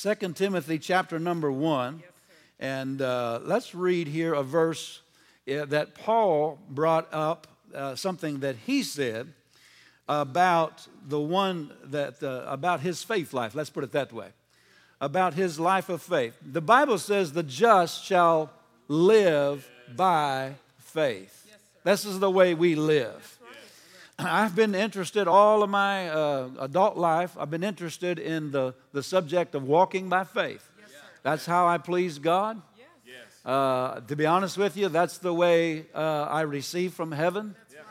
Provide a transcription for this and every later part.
2 Timothy chapter number 1. And uh, let's read here a verse uh, that Paul brought up, uh, something that he said about the one that, uh, about his faith life. Let's put it that way. About his life of faith. The Bible says the just shall live by faith. This is the way we live. I've been interested all of my uh, adult life, I've been interested in the, the subject of walking by faith. Yes, that's how I please God. Yes. Uh, to be honest with you, that's the way uh, I receive from heaven. Yes.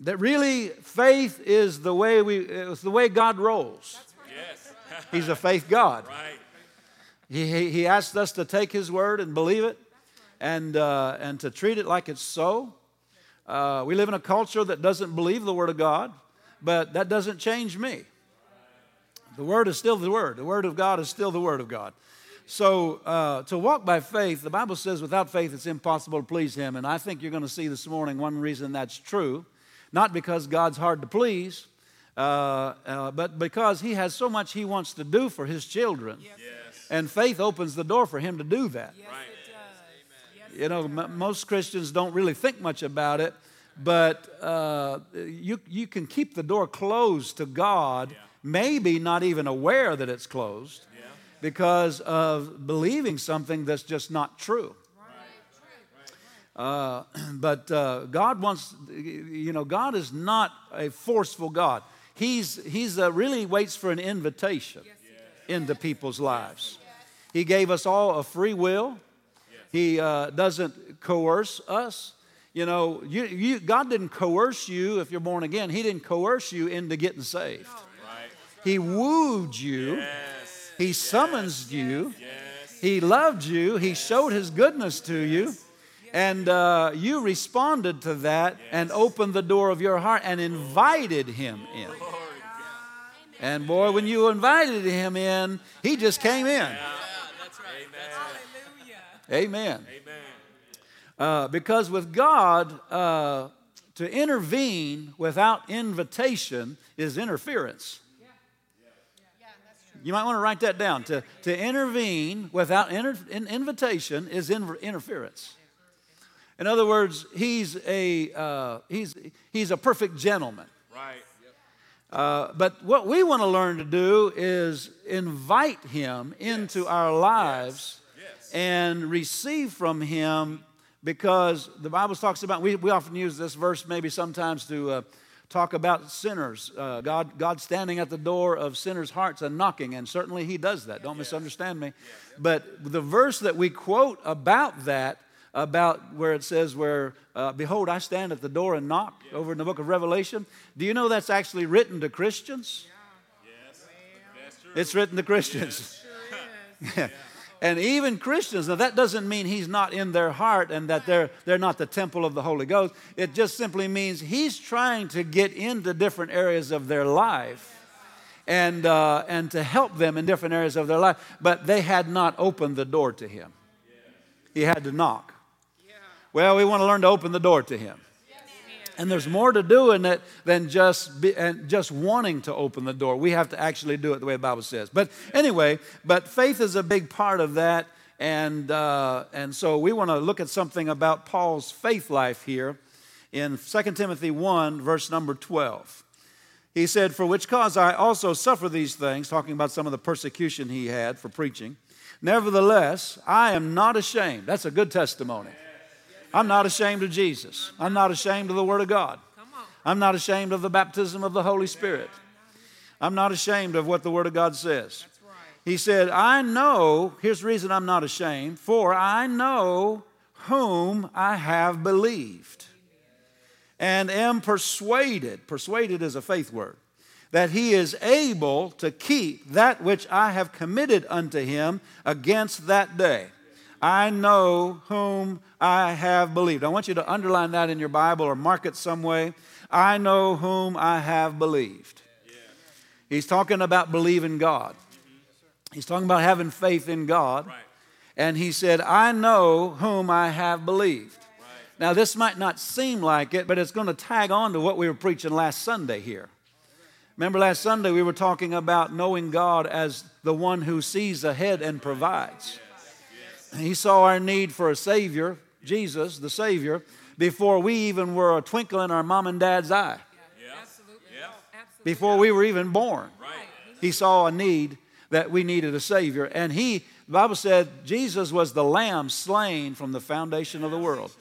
That really, faith is the way we, it's the way God rolls. Yes. He's a faith God. Right. He, he asked us to take His word and believe it and, uh, and to treat it like it's so. Uh, we live in a culture that doesn't believe the Word of God, but that doesn't change me. The Word is still the Word. The Word of God is still the Word of God. So, uh, to walk by faith, the Bible says without faith it's impossible to please Him. And I think you're going to see this morning one reason that's true. Not because God's hard to please, uh, uh, but because He has so much He wants to do for His children. Yes. And faith opens the door for Him to do that. Yes. You know, m- most Christians don't really think much about it, but uh, you, you can keep the door closed to God, yeah. maybe not even aware that it's closed, yeah. because of believing something that's just not true. Uh, but uh, God wants, you know, God is not a forceful God. He's, he's uh, really waits for an invitation yes, into people's lives. He gave us all a free will. He uh, doesn't coerce us. You know, you, you, God didn't coerce you if you're born again. He didn't coerce you into getting saved. Right. He wooed you. Yes. He summons yes. you. Yes. He loved you. He showed His goodness to you. And uh, you responded to that and opened the door of your heart and invited Him in. And boy, when you invited Him in, He just came in. Amen. Amen. Uh, because with God, uh, to intervene without invitation is interference. You might want to write that down. To, to intervene without inter, in, invitation is in, interference. In other words, he's a, uh, he's, he's a perfect gentleman. Right. Uh, but what we want to learn to do is invite him into yes. our lives and receive from him because the Bible talks about, we, we often use this verse maybe sometimes to uh, talk about sinners. Uh, God, God standing at the door of sinners' hearts and knocking, and certainly he does that. Don't yes. misunderstand me. Yes. But the verse that we quote about that, about where it says, where, uh, behold, I stand at the door and knock, yes. over in the book of Revelation, do you know that's actually written to Christians? Yes. It's written to Christians. Sure And even Christians, now that doesn't mean he's not in their heart and that they're, they're not the temple of the Holy Ghost. It just simply means he's trying to get into different areas of their life and, uh, and to help them in different areas of their life. But they had not opened the door to him, he had to knock. Well, we want to learn to open the door to him. And there's more to doing it than just be, and just wanting to open the door. We have to actually do it the way the Bible says. But anyway, but faith is a big part of that. And, uh, and so we want to look at something about Paul's faith life here in 2 Timothy 1, verse number 12. He said, For which cause I also suffer these things, talking about some of the persecution he had for preaching. Nevertheless, I am not ashamed. That's a good testimony. I'm not ashamed of Jesus. I'm not ashamed of the Word of God. I'm not ashamed of the baptism of the Holy Spirit. I'm not ashamed of what the Word of God says. He said, I know, here's the reason I'm not ashamed, for I know whom I have believed and am persuaded, persuaded is a faith word, that he is able to keep that which I have committed unto him against that day. I know whom I have believed. I want you to underline that in your Bible or mark it some way. I know whom I have believed. He's talking about believing God. He's talking about having faith in God. And he said, I know whom I have believed. Now, this might not seem like it, but it's going to tag on to what we were preaching last Sunday here. Remember last Sunday we were talking about knowing God as the one who sees ahead and provides. He saw our need for a Savior, Jesus, the Savior, before we even were a twinkle in our mom and dad's eye. Yeah. Absolutely. Yeah. Before we were even born. Right. He saw a need that we needed a Savior. And He, the Bible said, Jesus was the lamb slain from the foundation of the world.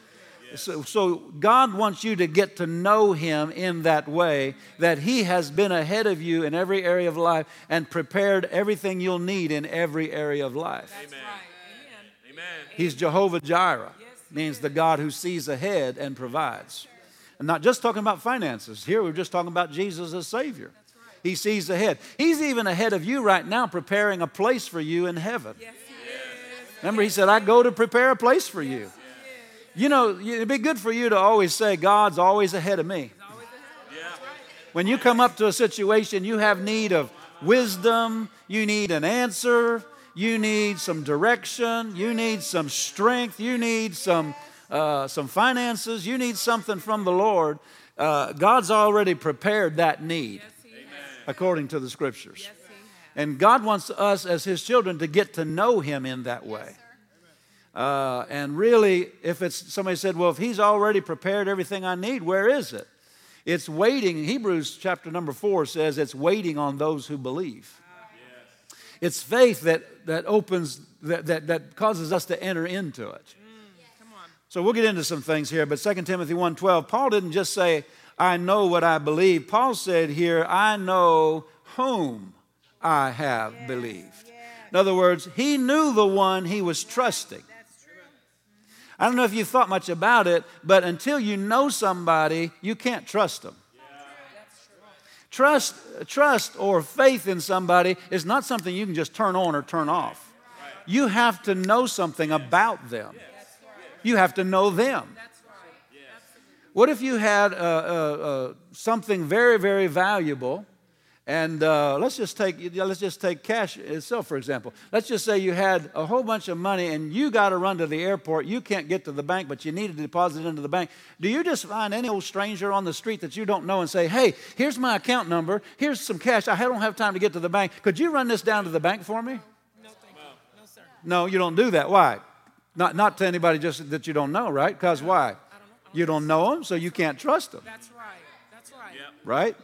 So, so, God wants you to get to know Him in that way that He has been ahead of you in every area of life and prepared everything you'll need in every area of life. Amen. Amen. He's Jehovah Jireh, means the God who sees ahead and provides. I'm not just talking about finances. Here we're just talking about Jesus as Savior. He sees ahead. He's even ahead of you right now, preparing a place for you in heaven. Remember, He said, I go to prepare a place for you. You know, it'd be good for you to always say, God's always ahead of me. When you come up to a situation, you have need of wisdom, you need an answer, you need some direction, you need some strength, you need some, uh, some finances, you need something from the Lord. Uh, God's already prepared that need according to the scriptures. And God wants us as His children to get to know Him in that way. Uh, and really, if it's somebody said, well, if he's already prepared everything I need, where is it? It's waiting. Hebrews chapter number four says it's waiting on those who believe. It's faith that, that opens, that, that, that causes us to enter into it. Mm, so we'll get into some things here, but 2 Timothy 1.12, Paul didn't just say, I know what I believe. Paul said here, I know whom I have believed. In other words, he knew the one he was trusting. I don't know if you thought much about it, but until you know somebody, you can't trust them. Trust, trust or faith in somebody is not something you can just turn on or turn off. You have to know something about them. You have to know them. What if you had uh, uh, uh, something very, very valuable and uh, let's just take let's just take cash itself for example. Let's just say you had a whole bunch of money and you got to run to the airport. You can't get to the bank, but you need to deposit it into the bank. Do you just find any old stranger on the street that you don't know and say, "Hey, here's my account number. Here's some cash. I don't have time to get to the bank. Could you run this down to the bank for me?" No, thank you. No, sir. No, you don't do that. Why? Not not to anybody just that you don't know, right? Because why? I don't know. I don't you don't know them, so you can't trust them. That's right. That's right. Yep. Right?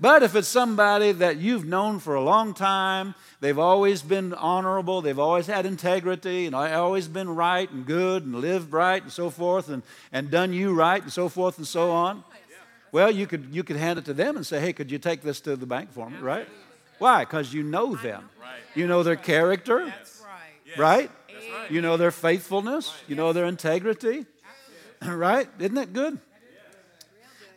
But if it's somebody that you've known for a long time, they've always been honorable, they've always had integrity, and I always been right and good and lived right and so forth, and, and done you right and so forth and so on. Well, you could, you could hand it to them and say, hey, could you take this to the bank for me, right? Why? Because you know them. You know their character, right? You know their faithfulness, you know their integrity, right? Isn't that good?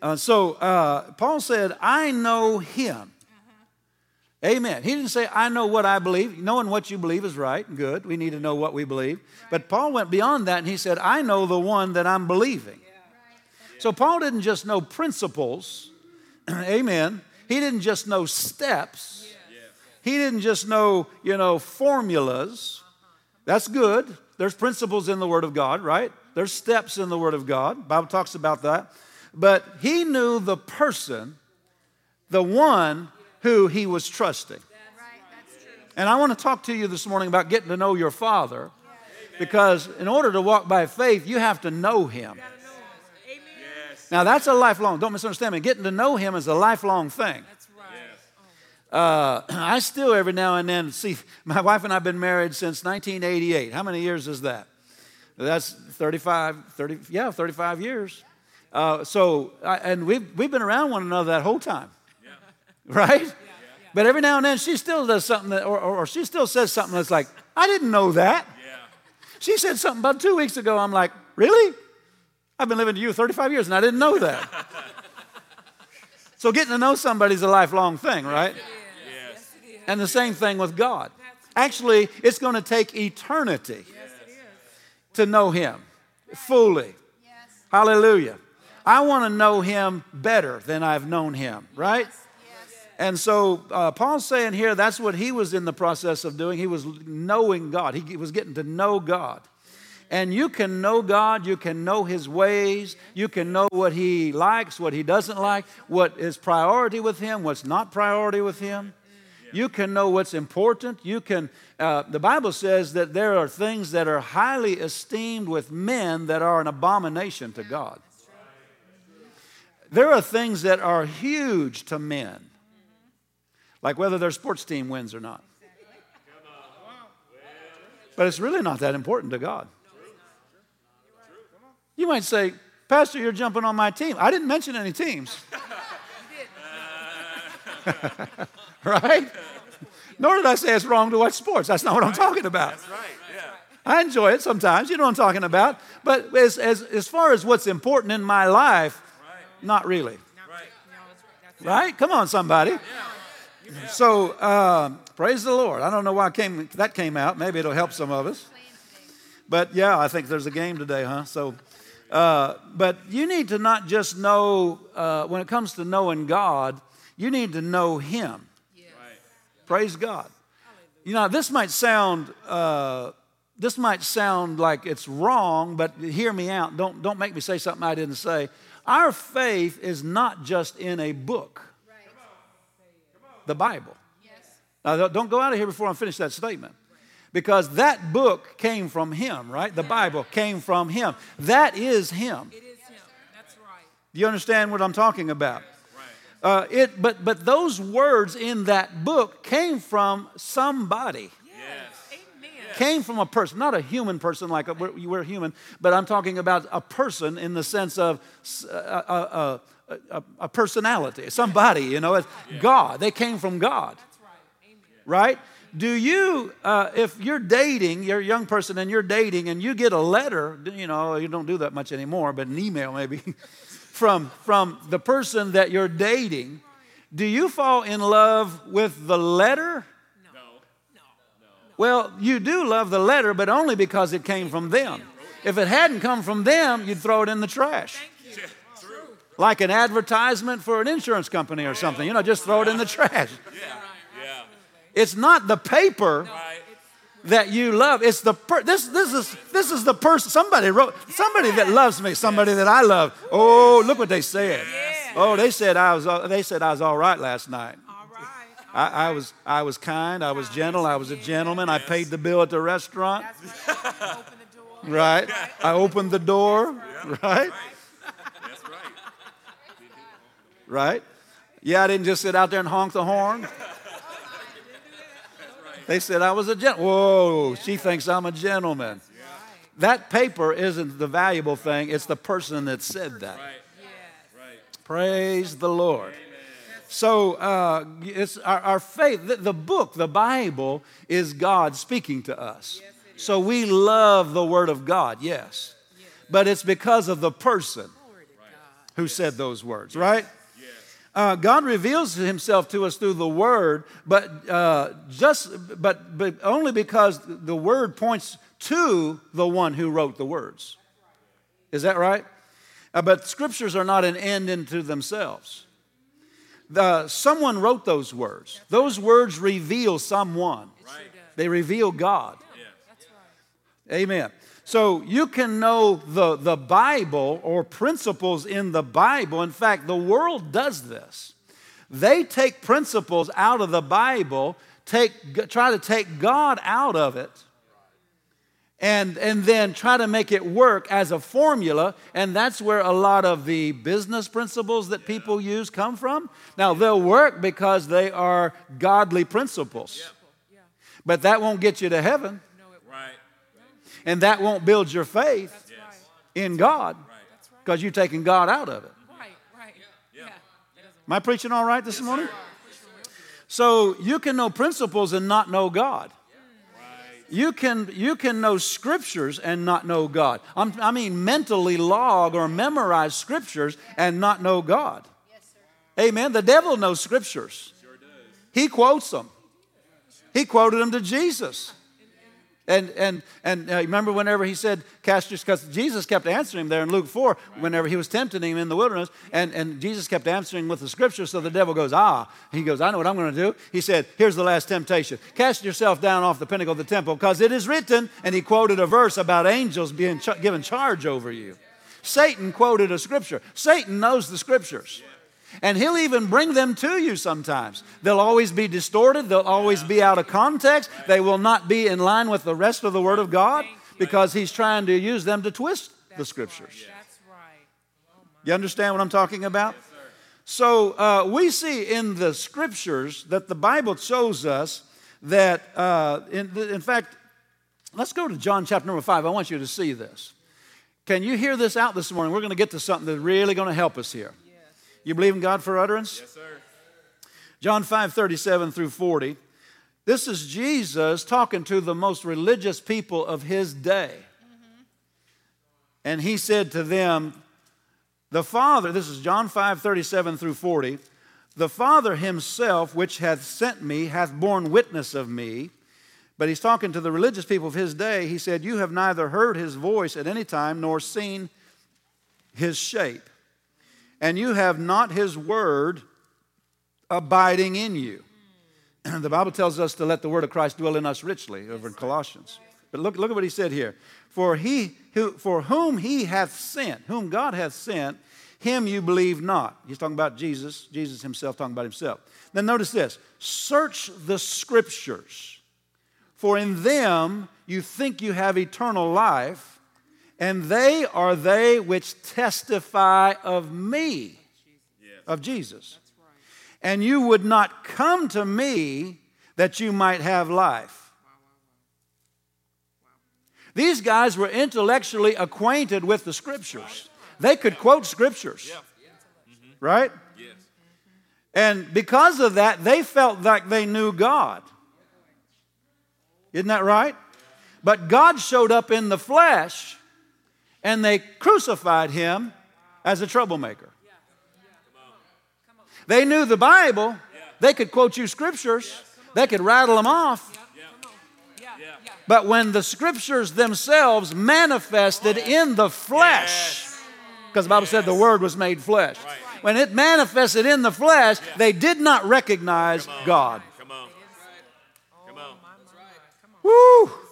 Uh, so uh, Paul said, I know him. Uh-huh. Amen. He didn't say, I know what I believe. Knowing what you believe is right and good. We need to know what we believe. Right. But Paul went beyond that and he said, I know the one that I'm believing. Yeah. Right. So Paul didn't just know principles. Amen. He didn't just know steps. Yeah. He didn't just know, you know, formulas. That's good. There's principles in the Word of God, right? There's steps in the Word of God. Bible talks about that but he knew the person, the one who he was trusting. And I want to talk to you this morning about getting to know your Father because in order to walk by faith, you have to know Him. Now, that's a lifelong, don't misunderstand me. Getting to know Him is a lifelong thing. Uh, I still every now and then see, my wife and I have been married since 1988. How many years is that? That's 35, 30, yeah, 35 years. Uh, so, and we've, we've been around one another that whole time, yeah. right? Yeah, yeah. But every now and then she still does something that, or, or, or, she still says something that's like, I didn't know that. She said something about two weeks ago. I'm like, really? I've been living to you 35 years and I didn't know that. so getting to know somebody is a lifelong thing, right? Yes. And the same thing with God. Actually, it's going to take eternity to know Him fully. Hallelujah. I want to know him better than I've known him, right? And so uh, Paul's saying here that's what he was in the process of doing. He was knowing God, he was getting to know God. And you can know God, you can know His ways, you can know what He likes, what He doesn't like, what is priority with Him, what's not priority with Him. You can know what's important. You can, uh, the Bible says that there are things that are highly esteemed with men that are an abomination to God. There are things that are huge to men, like whether their sports team wins or not. But it's really not that important to God. You might say, Pastor, you're jumping on my team. I didn't mention any teams. right? Nor did I say it's wrong to watch sports. That's not what I'm talking about. That's right. Yeah. I enjoy it sometimes. You know what I'm talking about. But as, as, as far as what's important in my life, not really. Right. Right? Come on, somebody. So, uh, praise the Lord. I don't know why came, that came out. Maybe it'll help some of us. But yeah, I think there's a game today, huh? So, uh, but you need to not just know, uh, when it comes to knowing God, you need to know Him. Right. Praise God. You know, this might sound uh, this might sound like it's wrong, but hear me out. Don't don't make me say something I didn't say. Our faith is not just in a book, the Bible. Now, don't- go out of here before I finish that statement. Because that book came from him, right? The Bible came from him. That is him. It is him. That's right. Do you understand what I'm talking about? Uh, it, but, but those words in that book came from somebody. Came from a person, not a human person like a, we're, we're human, but I'm talking about a person in the sense of a personality, somebody, you know, it's God. They came from God, That's right. Amen. right? Do you, uh, if you're dating, you're a young person and you're dating and you get a letter, you know, you don't do that much anymore, but an email maybe, from, from the person that you're dating, do you fall in love with the letter? Well, you do love the letter, but only because it came from them. If it hadn't come from them, you'd throw it in the trash. Thank you. True. Like an advertisement for an insurance company or something. You know, just throw it in the trash. It's not the paper that you love. It's the per- this this is this is the person somebody wrote somebody that loves me, somebody that I love. Oh, look what they said. Oh, they said I was they said I was all right last night. All right. I, I was I was kind, I was gentle, I was a gentleman. I paid the bill at the restaurant. Right. Open the door. Right? I opened the door. Right? Right. Right? Yeah, I didn't just sit out there and honk the horn. They said I was a gentleman. Whoa, she thinks I'm a gentleman. That paper isn't the valuable thing, it's the person that said that. Right. Yes. Right. Praise the Lord. So uh, it's our, our faith, the, the book, the Bible, is God speaking to us. So we love the Word of God, yes. But it's because of the person Glory to God. who said those words, right? Yes. Uh, God reveals Himself to us through the Word, but uh, just but but only because the Word points to the one who wrote the words. Is that right? Uh, but Scriptures are not an end into themselves. The, someone wrote those words. Those words reveal someone. Right. They reveal God. Yeah. That's right. Amen. So you can know the, the Bible or principles in the Bible. In fact, the world does this. They take principles out of the Bible, take, try to take God out of it, and, and then try to make it work as a formula. And that's where a lot of the business principles that people use come from. Now, they'll work because they are godly principles, Yeah. but that won't get you to heaven. Right. And that won't build your faith right. in God because you're taking God out of it. Right. Right. Yeah. That Am I preaching all right this morning? So you can know principles and not know God. You can, you can know scriptures and not know God. I'm, I mean, mentally log or memorize scriptures and not know God. Amen. The devil knows scriptures. He quotes them. He quoted them to Jesus. And, and, and uh, remember whenever he said, cast your, because Jesus kept answering him there in Luke 4, whenever he was tempting him in the wilderness, and, and Jesus kept answering with the scripture, so the devil goes, ah. He goes, I know what I'm going to do. He said, here's the last temptation. Cast yourself down off the pinnacle of the temple, because it is written, and he quoted a verse about angels being ch- given charge over you. Satan quoted a scripture. Satan knows the scriptures. And he'll even bring them to you sometimes. They'll always be distorted, they'll always be out of context, they will not be in line with the rest of the Word of God because he's trying to use them to twist the scriptures. You understand what I'm talking about? So uh, we see in the scriptures that the Bible shows us that, uh, in, in fact, let's go to John chapter number five. I want you to see this. Can you hear this out this morning? We're going to get to something that's really going to help us here. You believe in God for utterance? Yes, sir. John 5 37 through 40. This is Jesus talking to the most religious people of his day. And he said to them, The Father, this is John 5 37 through 40, the Father himself, which hath sent me, hath borne witness of me. But he's talking to the religious people of his day. He said, You have neither heard his voice at any time nor seen his shape and you have not his word abiding in you. the Bible tells us to let the word of Christ dwell in us richly over in Colossians. But look, look at what he said here. For he who for whom he hath sent, whom God hath sent, him you believe not. He's talking about Jesus, Jesus himself talking about himself. Then notice this search the scriptures, for in them you think you have eternal life and they are they which testify of me, of Jesus. And you would not come to me that you might have life. These guys were intellectually acquainted with the scriptures. They could quote scriptures. Right? And because of that, they felt like they knew God. Isn't that right? But God showed up in the flesh and they crucified him as a troublemaker. They knew the Bible, they could quote you scriptures, they could rattle them off. But when the scriptures themselves manifested in the flesh, because the Bible said the Word was made flesh, when it manifested in the flesh, they did not recognize God. Come on. Come on. Woo!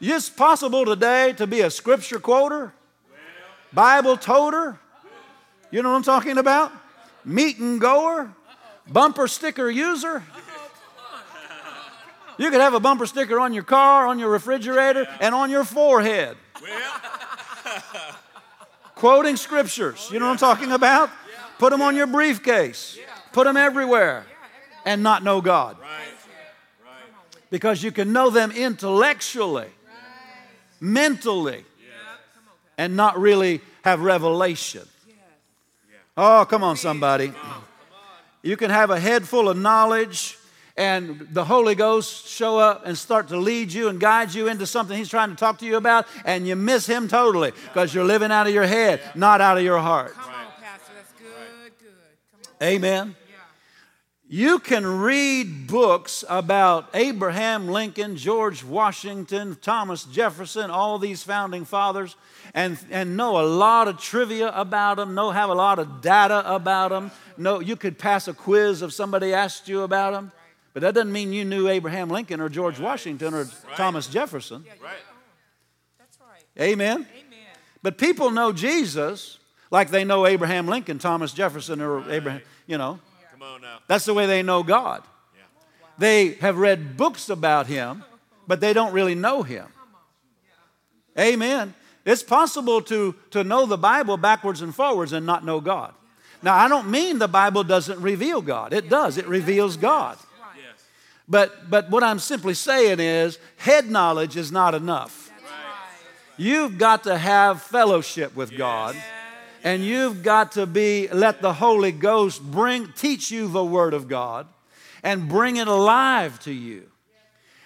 It's possible today to be a scripture quoter, Bible toter. You know what I'm talking about? Meeting goer, bumper sticker user. You could have a bumper sticker on your car, on your refrigerator, and on your forehead. Quoting scriptures. You know what I'm talking about? Put them on your briefcase. Put them everywhere. And not know God. Because you can know them intellectually mentally and not really have revelation. Oh, come on, somebody. You can have a head full of knowledge and the Holy Ghost show up and start to lead you and guide you into something He's trying to talk to you about, and you miss Him totally because you're living out of your head, not out of your heart. Come on, Pastor. That's good, good. Amen. You can read books about Abraham Lincoln, George Washington, Thomas Jefferson, all these founding fathers, and, and know a lot of trivia about them, know have a lot of data about them. Know you could pass a quiz if somebody asked you about them, but that doesn't mean you knew Abraham Lincoln or George Washington or Thomas Jefferson. Right. That's right. Amen. Amen. But people know Jesus like they know Abraham Lincoln, Thomas Jefferson, or Abraham, you know. Come on now. That's the way they know God. Yeah. They have read books about Him, but they don't really know Him. Amen. It's possible to, to know the Bible backwards and forwards and not know God. Now, I don't mean the Bible doesn't reveal God. It does, it reveals God. But, but what I'm simply saying is head knowledge is not enough. You've got to have fellowship with God. And you've got to be let the Holy Ghost bring teach you the word of God and bring it alive to you.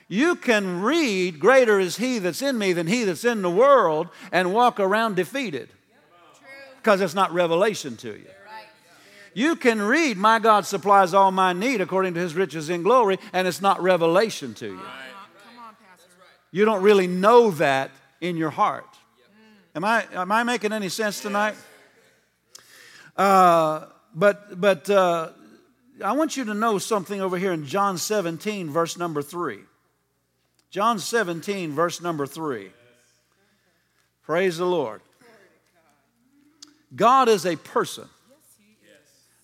You can read greater is he that's in me than he that's in the world and walk around defeated because it's not revelation to you. You can read my God supplies all my need according to his riches in glory and it's not revelation to you. You don't really know that in your heart. Am I, am I making any sense tonight? Uh, but but uh, I want you to know something over here in John 17, verse number 3. John 17, verse number 3. Praise the Lord. God is a person.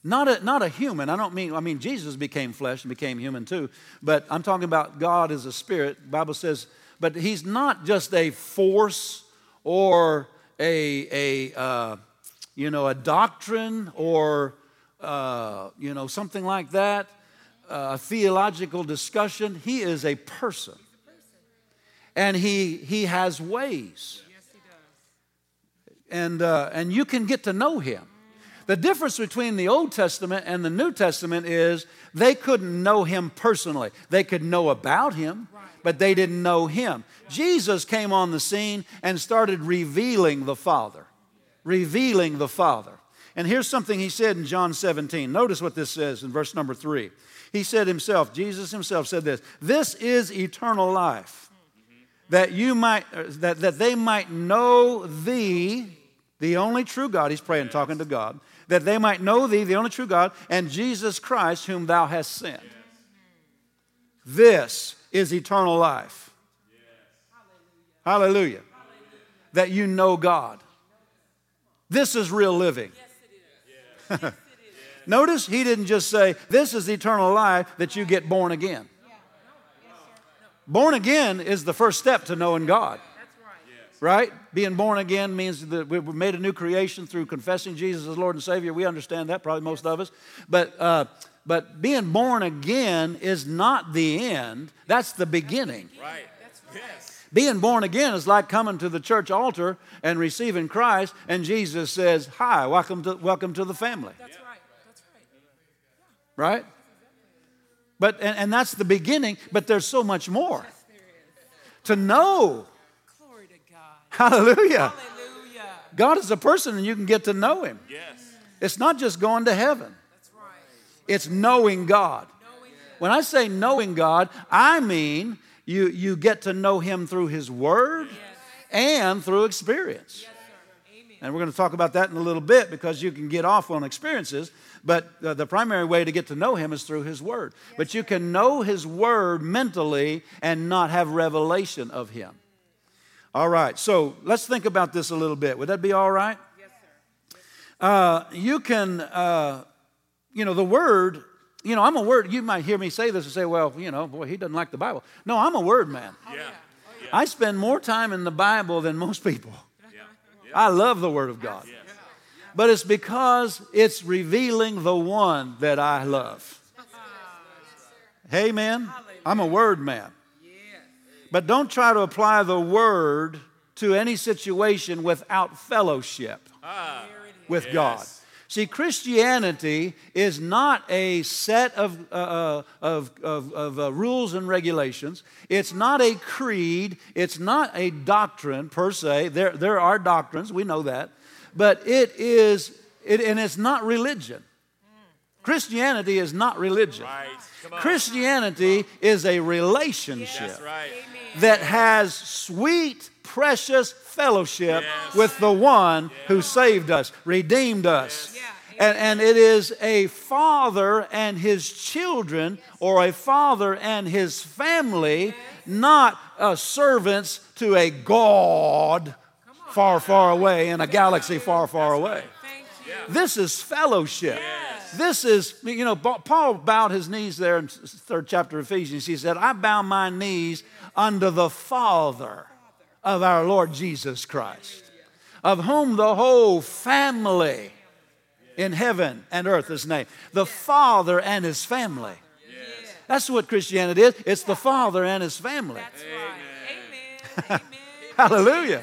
Not a, not a human. I don't mean, I mean, Jesus became flesh and became human too, but I'm talking about God as a spirit. The Bible says, but he's not just a force or a, a uh, you know, a doctrine or, uh, you know, something like that, uh, a theological discussion. He is a person. And he, he has ways. And, uh, and you can get to know him. The difference between the Old Testament and the New Testament is they couldn't know him personally. They could know about him, but they didn't know him. Jesus came on the scene and started revealing the Father revealing the Father. And here's something he said in John 17. Notice what this says in verse number three. He said himself, Jesus himself said this This is eternal life, that you might, uh, that, that they might know thee, the only true God. He's praying, talking to God, that they might know thee, the only true God, and Jesus Christ, whom thou hast sent. This is eternal life. Hallelujah. Hallelujah. That you know God. This is real living. Yes, it is. Notice he didn't just say, This is eternal life that you get born again. Born again is the first step to knowing God. Right? Being born again means that we were made a new creation through confessing Jesus as Lord and Savior. We understand that, probably most of us. But, uh, but being born again is not the end, that's the beginning. Right. Yes. Being born again is like coming to the church altar and receiving Christ, and Jesus says, Hi, welcome to, welcome to the family. That's right. That's right. Right? But, and, and that's the beginning, but there's so much more. To know. Glory to God. Hallelujah. Hallelujah. God is a person and you can get to know him. Yes. It's not just going to heaven, That's right. it's knowing God. Knowing Him. When I say knowing God, I mean you, you get to know Him through His Word and through experience. Yes, sir. And we're going to talk about that in a little bit because you can get off on experiences, but uh, the primary way to get to know Him is through His Word. But you can know His Word mentally and not have revelation of Him. All right, so let's think about this a little bit. Would that be all right? Yes, sir. Uh, you can, uh, you know, the Word, you know, I'm a Word. You might hear me say this and say, well, you know, boy, he doesn't like the Bible. No, I'm a Word man. Yeah. I spend more time in the Bible than most people. Yeah. I love the Word of God. But it's because it's revealing the one that I love. Amen. I'm a Word man. But don't try to apply the Word to any situation without fellowship Ah. with Yes. God. See, Christianity is not a set of, uh, uh, of, of, of uh, rules and regulations. It's not a creed. It's not a doctrine per se. There, there are doctrines, we know that. But it is, it, and it's not religion. Christianity is not religion. Right. Christianity is a relationship That's right. that has sweet, precious fellowship Yes. with the one who saved us, redeemed us. Yeah. And, and it is a father and his children, or a father and his family, not uh, servants to a God far, far away in a galaxy far, far away. This is fellowship. This is, you know, Paul bowed his knees there in third chapter of Ephesians. He said, I bow my knees under the Father of our Lord Jesus Christ, of whom the whole family in heaven and earth is named. The Father and his family. That's what Christianity is. It's the Father and his family. That's right. Amen. Amen. Hallelujah.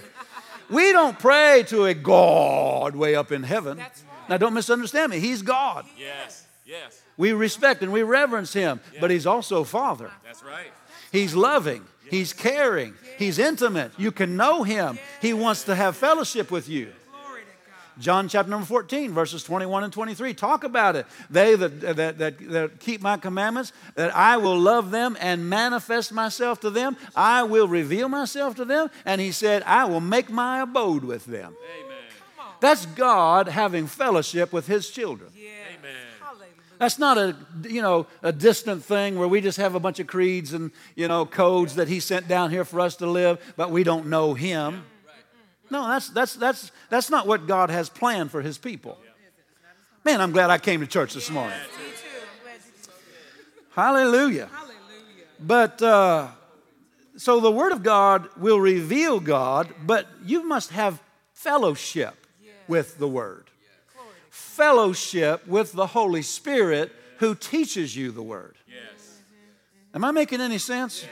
We don't pray to a God way up in heaven. Right. Now, don't misunderstand me. He's God. Yes. Yes. We respect and we reverence him, but he's also Father. That's right. He's loving, he's caring, he's intimate. You can know him. He wants to have fellowship with you. Glory to God. John chapter number 14, verses 21 and 23 talk about it. They that, that, that, that keep my commandments, that I will love them and manifest myself to them. I will reveal myself to them. And he said, I will make my abode with them. Amen. That's God having fellowship with his children. Yes. Amen. Hallelujah. That's not a you know a distant thing where we just have a bunch of creeds and you know codes that he sent down here for us to live, but we don't know him. No, that's that's that's that's not what God has planned for his people. Man, I'm glad I came to church this morning. Me too. I'm glad you Hallelujah. Hallelujah. But uh, so the Word of God will reveal God, but you must have fellowship with the Word. Fellowship with the Holy Spirit who teaches you the Word. Yes. Am I making any sense?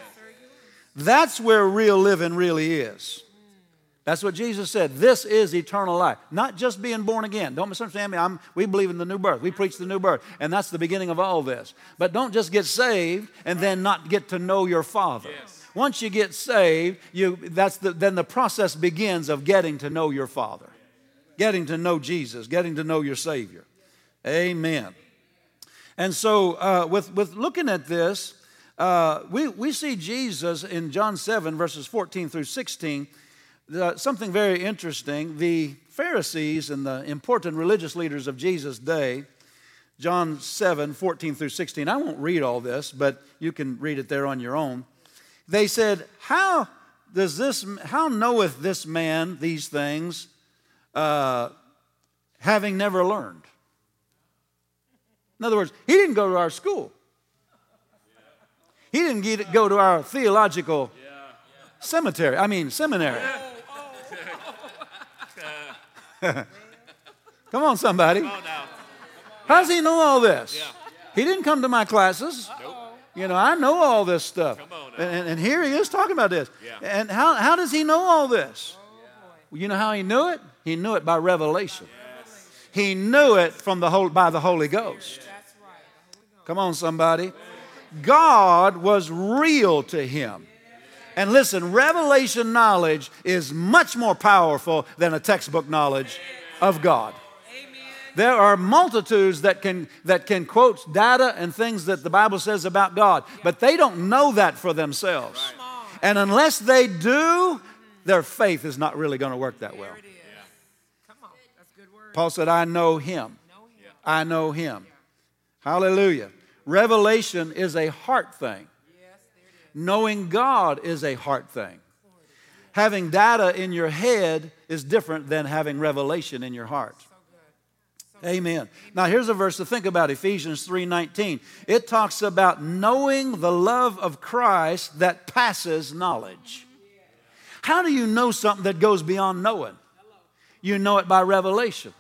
That's where real living really is. That's what Jesus said. This is eternal life. Not just being born again. Don't misunderstand me. I'm, we believe in the new birth. We preach the new birth. And that's the beginning of all this. But don't just get saved and then not get to know your Father. Yes. Once you get saved, you, that's the, then the process begins of getting to know your Father, getting to know Jesus, getting to know your Savior. Amen. And so, uh, with, with looking at this, uh, we, we see Jesus in John 7, verses 14 through 16, the, something very interesting. The Pharisees and the important religious leaders of Jesus' day, John 7, 14 through 16, I won't read all this, but you can read it there on your own. They said, How does this, how knoweth this man these things, uh, having never learned? In other words, he didn't go to our school. He didn't get, go to our theological cemetery. I mean, seminary. Come on, somebody. Oh. How does he know all this? Yeah. He didn't come to my classes. You know, I know all this stuff. And, and here he is talking about this. Yeah. And how, how does he know all this? You know how he knew it? He knew it by revelation. He knew it from the whole, by the Holy Ghost. Come on, somebody. God was real to him. And listen, revelation knowledge is much more powerful than a textbook knowledge of God. There are multitudes that can, that can quote data and things that the Bible says about God, but they don't know that for themselves. And unless they do, their faith is not really going to work that well. There it is. Come on. That's a good word. Paul said, I know him. I know him. Hallelujah. Revelation is a heart thing. Knowing God is a heart thing. Having data in your head is different than having revelation in your heart. Amen. Now here's a verse to think about, Ephesians 3:19. It talks about knowing the love of Christ that passes knowledge. How do you know something that goes beyond knowing? You know it by revelation.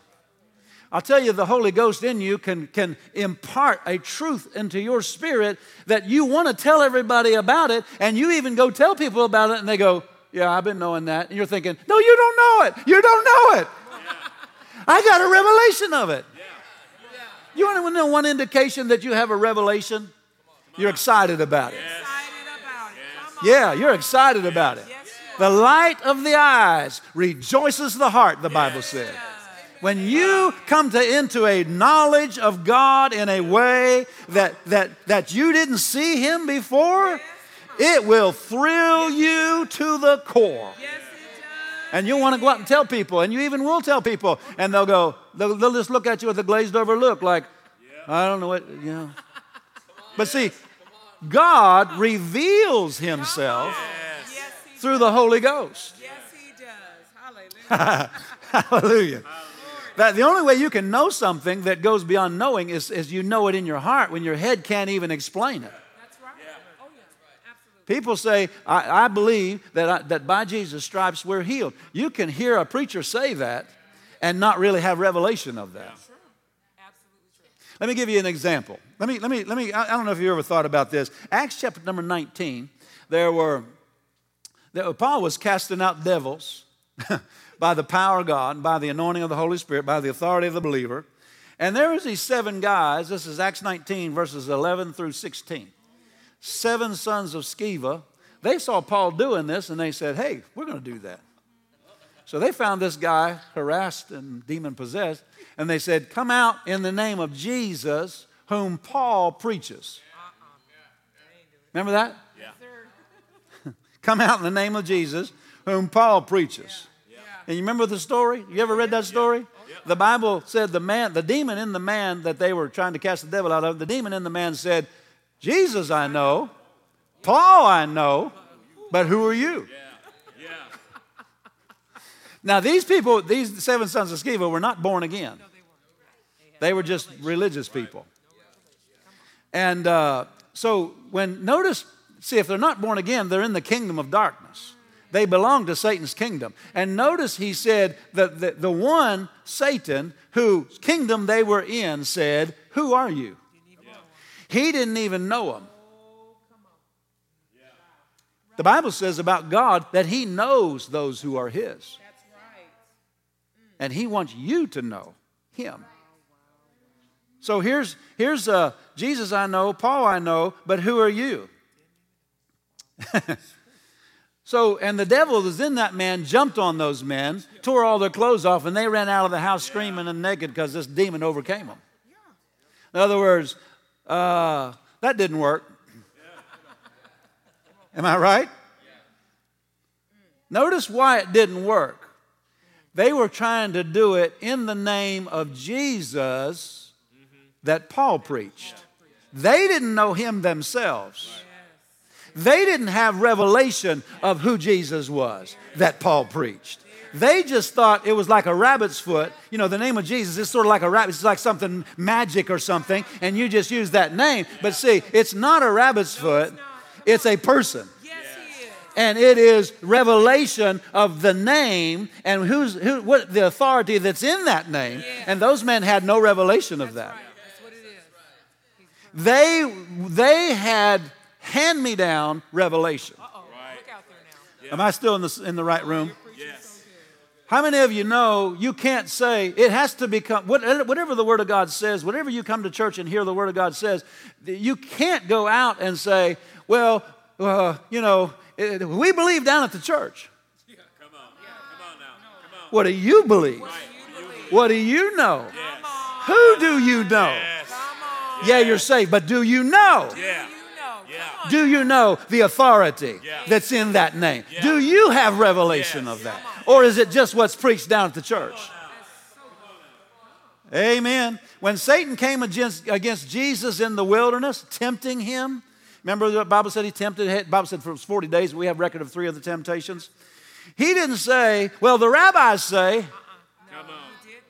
I'll tell you, the Holy Ghost in you can, can impart a truth into your spirit that you want to tell everybody about it, and you even go tell people about it, and they go, Yeah, I've been knowing that. And you're thinking, No, you don't know it. You don't know it. I got a revelation of it. You want to know one indication that you have a revelation? You're excited about it. Excited it. Yeah, you're excited about it. Yes, you The light of the eyes rejoices the heart, the Bible said. When you come to into a knowledge of God in a way that, that, that you didn't see Him before, it will thrill you to the core. Yes, it does. And you'll want to go out and tell people, and you even will tell people, and they'll go, they'll, they'll just look at you with a glazed over look, like, I don't know what, you know. But see, God reveals Himself through the Holy Ghost. Yes, he does. Hallelujah. Hallelujah. That the only way you can know something that goes beyond knowing is, is you know it in your heart when your head can't even explain it. That's right. Oh, yeah. Absolutely. People say, I, I believe that, I, that by Jesus' stripes we're healed. You can hear a preacher say that and not really have revelation of that. True. Absolutely true. Let me give you an example. Let me, let me, let me, I I don't know if you ever thought about this. Acts chapter number 19, there were, there, Paul was casting out devils by the power of God, by the anointing of the Holy Spirit, by the authority of the believer. And there was these seven guys, this is Acts 19, verses 11 through 16. Seven sons of Sceva. They saw Paul doing this and they said, hey, we're going to do that. So they found this guy harassed and demon possessed, and they said, Come out in the name of Jesus, whom Paul preaches. Remember that? Yeah. Come out in the name of Jesus, whom Paul preaches. And you remember the story? You ever read that story? The Bible said the man, the demon in the man that they were trying to cast the devil out of, the demon in the man said, Jesus I know, Paul I know, but who are you? Now, these people, these seven sons of Sceva, were not born again. They were just religious people. And uh, so, when notice, see, if they're not born again, they're in the kingdom of darkness. They belong to Satan's kingdom. And notice he said that the, the one, Satan, whose kingdom they were in, said, Who are you? He didn't even know him. The Bible says about God that He knows those who are His. And he wants you to know him. So here's here's uh, Jesus I know, Paul I know, but who are you? so and the devil that was in that man, jumped on those men, tore all their clothes off, and they ran out of the house screaming and naked because this demon overcame them. In other words, uh, that didn't work. Am I right? Notice why it didn't work. They were trying to do it in the name of Jesus that Paul preached. They didn't know him themselves. They didn't have revelation of who Jesus was that Paul preached. They just thought it was like a rabbit's foot. You know, the name of Jesus is sort of like a rabbit. It's like something magic or something, and you just use that name. But see, it's not a rabbit's foot, it's a person Yes, he is. and it is revelation of the name and who's who what the authority that's in that name and those men had no revelation of that Right. That's what it is. they they had hand me down revelation Uh-oh. Look out there now. am i still in the in the right room Yes. how many of you know you can't say it has to become whatever the word of god says whatever you come to church and hear the word of god says you can't go out and say well uh, you know it- we believe down at the church Come on. Come on now. Come on. what do you believe what do you know who do you know Yes. Yeah you're saved but do you know Yeah. You know. Yeah. do you know the authority Yeah. that's in that name Yeah. do you have revelation Yes. of that or is it just what's preached down at the church Amen. When Satan came against, against Jesus in the wilderness, tempting him, remember the Bible said he tempted, the Bible said for 40 days, we have record of three of the temptations. He didn't say, well, the rabbis say, Come on. He didn't.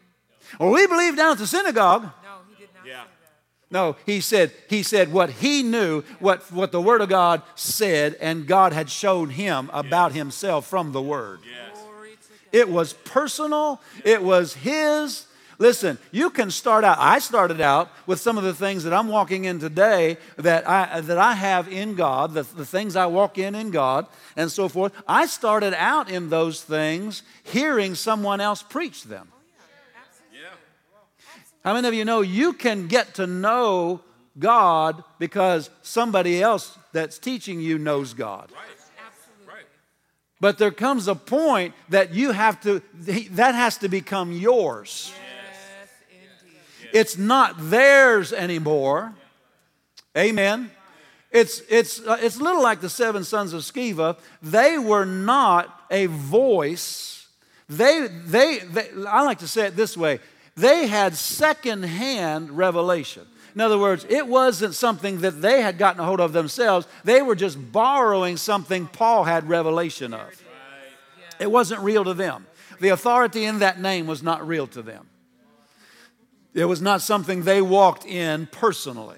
or we believe down at the synagogue. No, he did not Yeah. Say that. No, he said, he said what he knew, what, what the Word of God said, and God had shown him about himself from the Word. Yes. Glory to God. It was personal, it was his. Listen, you can start out. I started out with some of the things that I'm walking in today that I, that I have in God, the, the things I walk in in God, and so forth. I started out in those things hearing someone else preach them. How many of you know you can get to know God because somebody else that's teaching you knows God? Right. Absolutely. Right. But there comes a point that you have to, that has to become yours. Yes, indeed. It's not theirs anymore. Amen. It's, it's, uh, it's a little like the seven sons of Sceva. They were not a voice. They, they, they, I like to say it this way they had secondhand revelation. In other words, it wasn't something that they had gotten a hold of themselves. They were just borrowing something Paul had revelation of. It wasn't real to them. The authority in that name was not real to them. It was not something they walked in personally.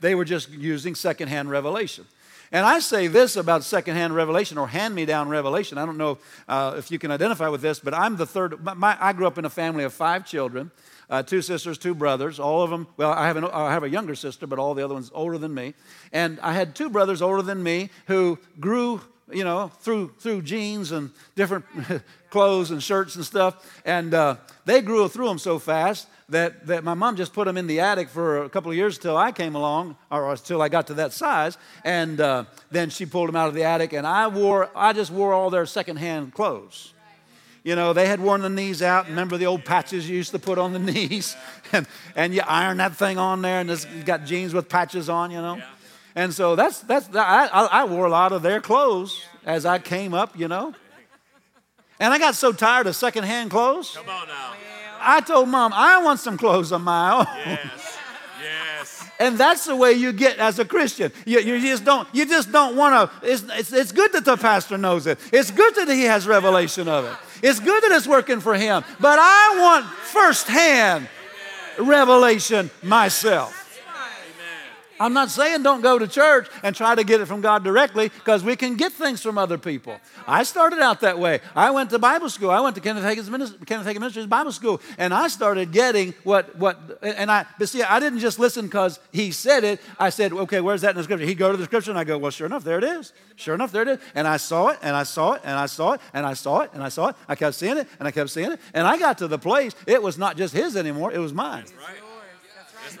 They were just using secondhand revelation. And I say this about secondhand revelation or hand me down revelation. I don't know uh, if you can identify with this, but I'm the third. My, I grew up in a family of five children uh, two sisters, two brothers. All of them, well, I have, an, I have a younger sister, but all the other ones older than me. And I had two brothers older than me who grew you know, through through jeans and different clothes and shirts and stuff. And uh, they grew through them so fast that, that my mom just put them in the attic for a couple of years till I came along, or until I got to that size. And uh, then she pulled them out of the attic, and I wore, I just wore all their secondhand clothes. You know, they had worn the knees out. Remember the old patches you used to put on the knees? And, and you iron that thing on there, and it's got jeans with patches on, you know? And so that's, that's I, I, wore a lot of their clothes as I came up, you know? And I got so tired of secondhand clothes. Come on now. I told mom, I want some clothes of my own. Yes. Yes. And that's the way you get as a Christian. You, you just don't, you just don't want to. It's, it's, it's good that the pastor knows it. It's good that he has revelation of it. It's good that it's working for him. But I want firsthand revelation myself. I'm not saying don't go to church and try to get it from God directly because we can get things from other people. I started out that way. I went to Bible school. I went to Kenneth Hagin's Ministry, Kenneth Hagin Ministries Bible School, and I started getting what what. And I, but see, I didn't just listen because he said it. I said, okay, where's that in the scripture? He'd go to the scripture, and I go, well, sure enough, there it is. Sure enough, there it is. And I saw it, and I saw it, and I saw it, and I saw it, and I saw it. I kept seeing it, and I kept seeing it, and I got to the place. It was not just his anymore; it was mine.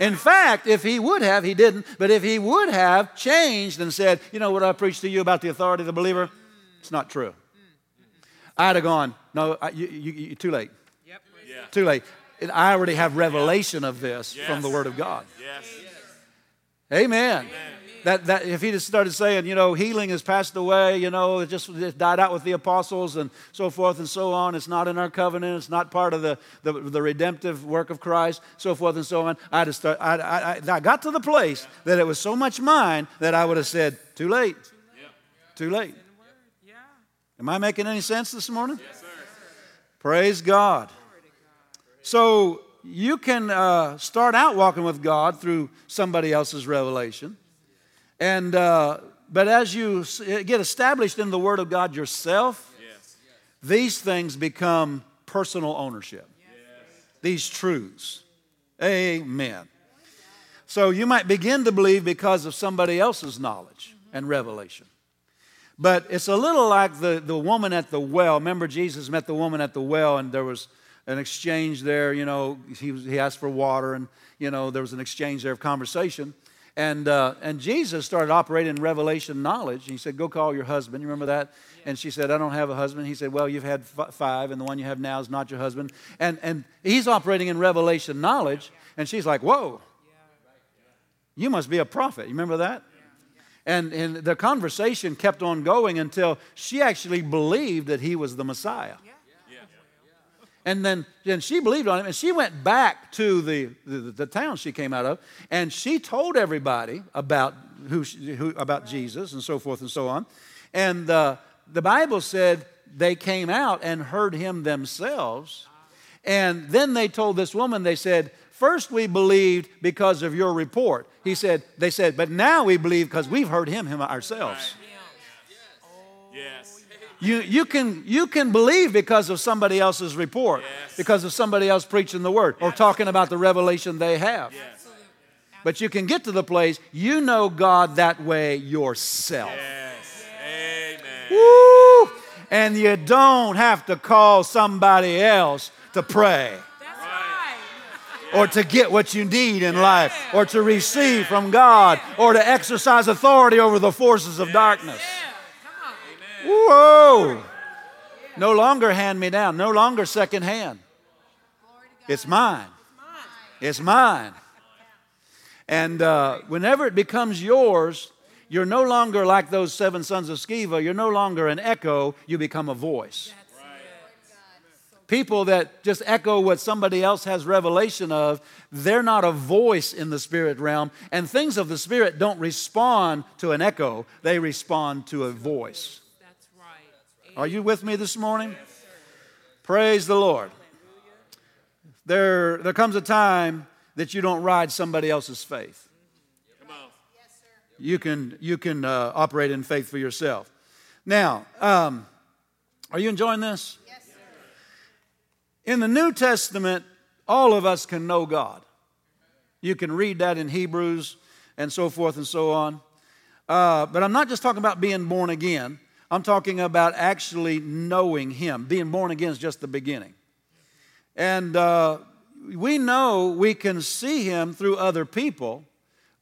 In fact, if he would have, he didn't, but if he would have changed and said, you know what I preached to you about the authority of the believer, it's not true. I'd have gone, no, I, you, you, you, too late. Yep. Yeah. Too late. I already have revelation of this from the Word of God. Yes. Amen. That, that if he just started saying, you know, healing has passed away, you know, it just it died out with the apostles and so forth and so on. It's not in our covenant. It's not part of the, the, the redemptive work of Christ, so forth and so on. I just start, I, I, I, I got to the place that it was so much mine that I would have said, too late, too late. Yeah. Am I making any sense this morning? Praise God. So you can uh, start out walking with God through somebody else's revelation, and uh, but as you get established in the Word of God yourself, Yes. these things become personal ownership. These truths. Amen. So you might begin to believe because of somebody else's knowledge and revelation. But it's a little like the, the woman at the well. Remember, Jesus met the woman at the well, and there was an exchange there. You know, he, was, he asked for water, and, you know, there was an exchange there of conversation. And, uh, and Jesus started operating in revelation knowledge. He said, Go call your husband. You remember that? And she said, I don't have a husband. He said, Well, you've had f- five, and the one you have now is not your husband. And, and he's operating in revelation knowledge. And she's like, Whoa, you must be a prophet. You remember that? And, and the conversation kept on going until she actually believed that he was the Messiah. And then, then she believed on him, and she went back to the, the, the town she came out of, and she told everybody about, who, she- who, about Jesus and so forth and so on. And uh, the Bible said they came out and heard him themselves. And then they told this woman, they said, First we believed because of your report. He said, they said, but now we believe because we've heard him, him ourselves. Yes. You, you, can, you can believe because of somebody else's report, Yes. because of somebody else preaching the word or talking about the revelation they have. But you can get to the place you know God that way yourself. Yes. Amen. Woo! And you don't have to call somebody else to pray or to get what you need in life or to receive from God or to exercise authority over the forces of darkness. Whoa! No longer hand me down, no longer second hand. It's mine. It's mine. And uh, whenever it becomes yours, you're no longer like those seven sons of Sceva. You're no longer an echo, you become a voice. People that just echo what somebody else has revelation of, they're not a voice in the spirit realm. And things of the spirit don't respond to an echo, they respond to a voice. Are you with me this morning? Praise the Lord. There, there comes a time that you don't ride somebody else's faith. Come on. You can, you can uh, operate in faith for yourself. Now, um, are you enjoying this? In the New Testament, all of us can know God. You can read that in Hebrews and so forth and so on. Uh, but I'm not just talking about being born again. I'm talking about actually knowing Him. Being born again is just the beginning. And uh, we know we can see Him through other people,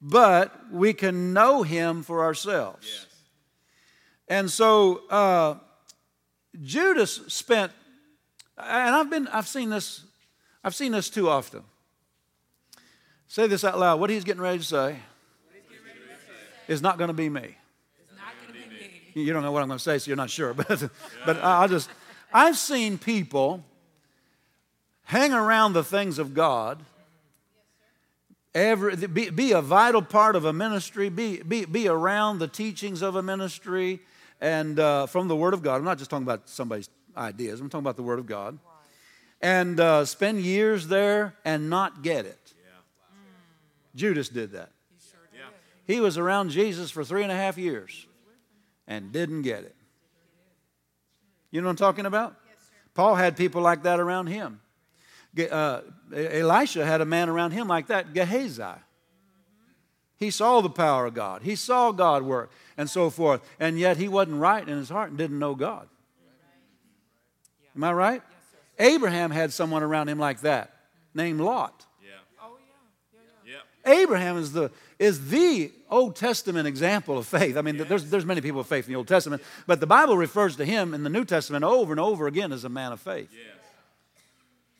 but we can know Him for ourselves. And so uh, Judas spent And I've been, I've seen this, I've seen this too often. Say this out loud. What he's getting ready to say is not going to be me. It's not going to be me. You don't know what I'm going to say, so you're not sure. But, but I'll just, I've seen people hang around the things of God, every, be, be a vital part of a ministry, be, be, be around the teachings of a ministry, and uh, from the Word of God. I'm not just talking about somebody's ideas, I'm talking about the Word of God. And uh, spend years there and not get it. Yeah, Judas did that. Yeah, He was around Jesus for three and a half years and didn't get it. You know what I'm talking about? Paul had people like that around him. Uh, Elisha had a man around him like that, Gehazi. He saw the power of God. He saw God work and so forth. And yet he wasn't right in his heart and didn't know God. Am I right? Abraham had someone around him like that named Lot. Yeah. Oh, yeah. Yeah, yeah. Yeah. Abraham is the, is the Old Testament example of faith. I mean, there's, there's many people of faith in the Old Testament, but the Bible refers to him in the New Testament over and over again as a man of faith. Yes.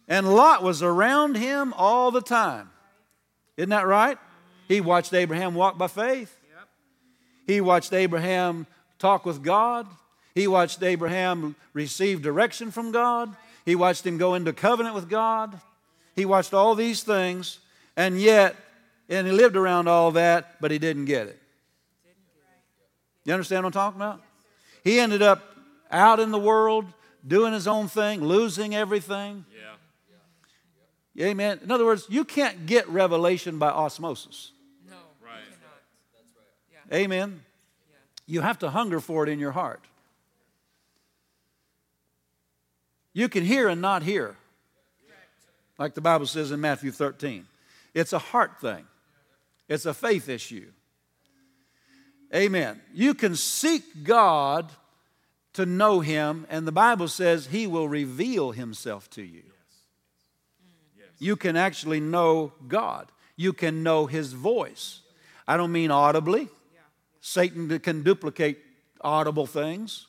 And Lot was around him all the time. Isn't that right? He watched Abraham walk by faith. Yep. He watched Abraham talk with God. He watched Abraham receive direction from God. He watched him go into covenant with God. He watched all these things, and yet, and he lived around all that, but he didn't get it. You understand what I'm talking about? He ended up out in the world, doing his own thing, losing everything. Yeah. Amen. In other words, you can't get revelation by osmosis. No. Right. Amen. You have to hunger for it in your heart. You can hear and not hear, like the Bible says in Matthew 13. It's a heart thing, it's a faith issue. Amen. You can seek God to know Him, and the Bible says He will reveal Himself to you. You can actually know God, you can know His voice. I don't mean audibly. Satan can duplicate audible things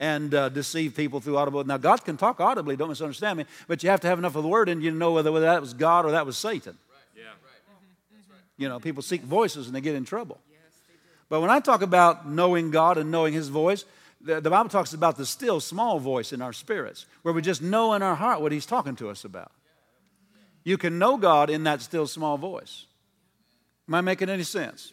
and uh, deceive people through audible. Now, God can talk audibly, don't misunderstand me, but you have to have enough of the word in you to know whether, whether that was God or that was Satan. You know, people seek voices and they get in trouble. But when I talk about knowing God and knowing His voice, the, the Bible talks about the still small voice in our spirits, where we just know in our heart what He's talking to us about. You can know God in that still small voice. Am I making any sense?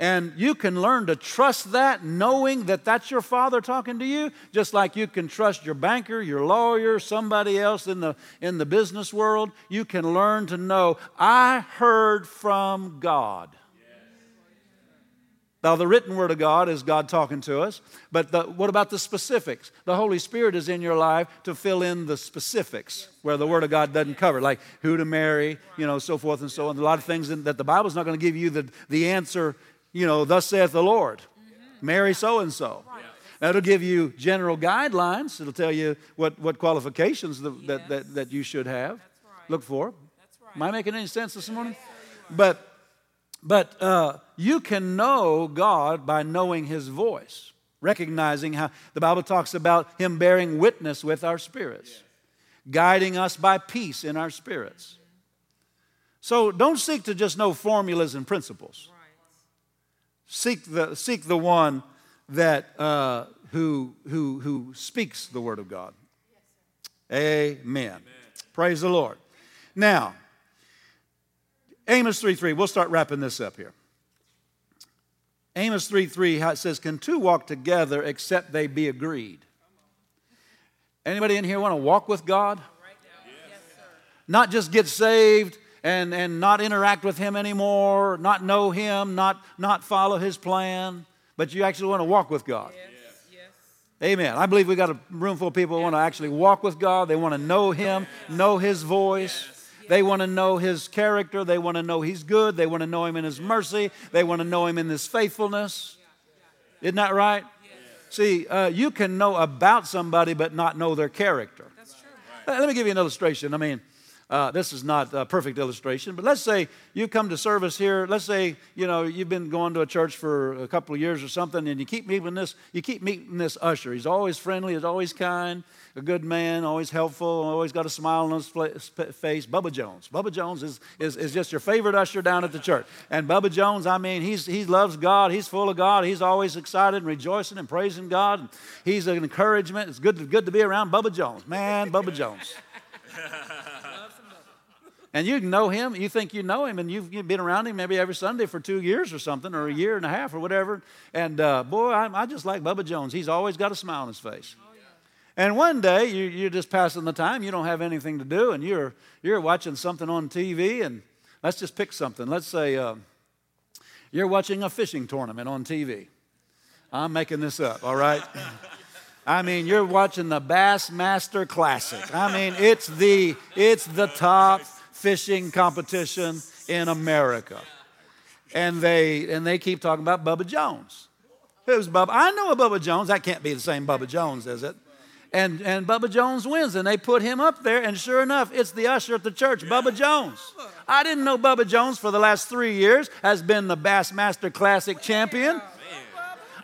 And you can learn to trust that, knowing that that's your father talking to you, just like you can trust your banker, your lawyer, somebody else in the, in the business world. You can learn to know, I heard from God. Now, the written word of God is God talking to us, but the, what about the specifics? The Holy Spirit is in your life to fill in the specifics where the word of God doesn't cover, like who to marry, you know, so forth and so on. A lot of things that the Bible's not going to give you the, the answer, you know, thus saith the Lord. Marry so and so. That'll give you general guidelines. It'll tell you what, what qualifications the, that, that, that you should have. right. Look for. That's right. Am I making any sense this morning? But but uh, you can know God by knowing His voice, recognizing how the Bible talks about Him bearing witness with our spirits, guiding us by peace in our spirits. So don't seek to just know formulas and principles. Seek the, seek the one that, uh, who, who, who speaks the Word of God. Amen. Praise the Lord. Now, Amos 3 3, we'll start wrapping this up here. Amos 3 3, it says, Can two walk together except they be agreed? Anybody in here want to walk with God? Right. Yes. Not just get saved and, and not interact with Him anymore, not know Him, not, not follow His plan, but you actually want to walk with God. Yes. Yes. Amen. I believe we got a room full of people who want to actually walk with God. They want to know Him, know His voice. They want to know His character. They want to know He's good. They want to know Him in His mercy. They want to know Him in His faithfulness. Isn't that right? See, uh, you can know about somebody but not know their character. That's true. Let me give you an illustration. I mean, uh, this is not a perfect illustration, but let's say you come to service here. Let's say you know you've been going to a church for a couple of years or something, and you keep meeting this. You keep meeting this usher. He's always friendly. He's always kind. A good man. Always helpful. Always got a smile on his face. Bubba Jones. Bubba Jones is, is, is just your favorite usher down at the church. And Bubba Jones, I mean, he's, he loves God. He's full of God. He's always excited and rejoicing and praising God. He's an encouragement. It's good to, good to be around Bubba Jones. Man, Bubba Jones. And you know him, you think you know him, and you've, you've, been around him maybe every Sunday for two years or something, or a year and a half or whatever. And uh, boy, I, I, just like Bubba Jones. He's always got a smile on his face. Oh, yeah. And one day you, you're just passing the time, you don't have anything to do, and you're, you're watching something on TV, and let's just pick something. Let's say uh, you're watching a fishing tournament on TV. I'm making this up, all right? I mean, you're watching the Bassmaster Classic. I mean, it's the it's the top fishing competition in America. And they, and they keep talking about Bubba Jones. Who's Bubba? I know a Bubba Jones. That can't be the same Bubba Jones, is it? And, and Bubba Jones wins, and they put him up there, and sure enough, it's the usher at the church, Bubba Jones. I didn't know Bubba Jones for the last three years has been the Bassmaster Classic champion.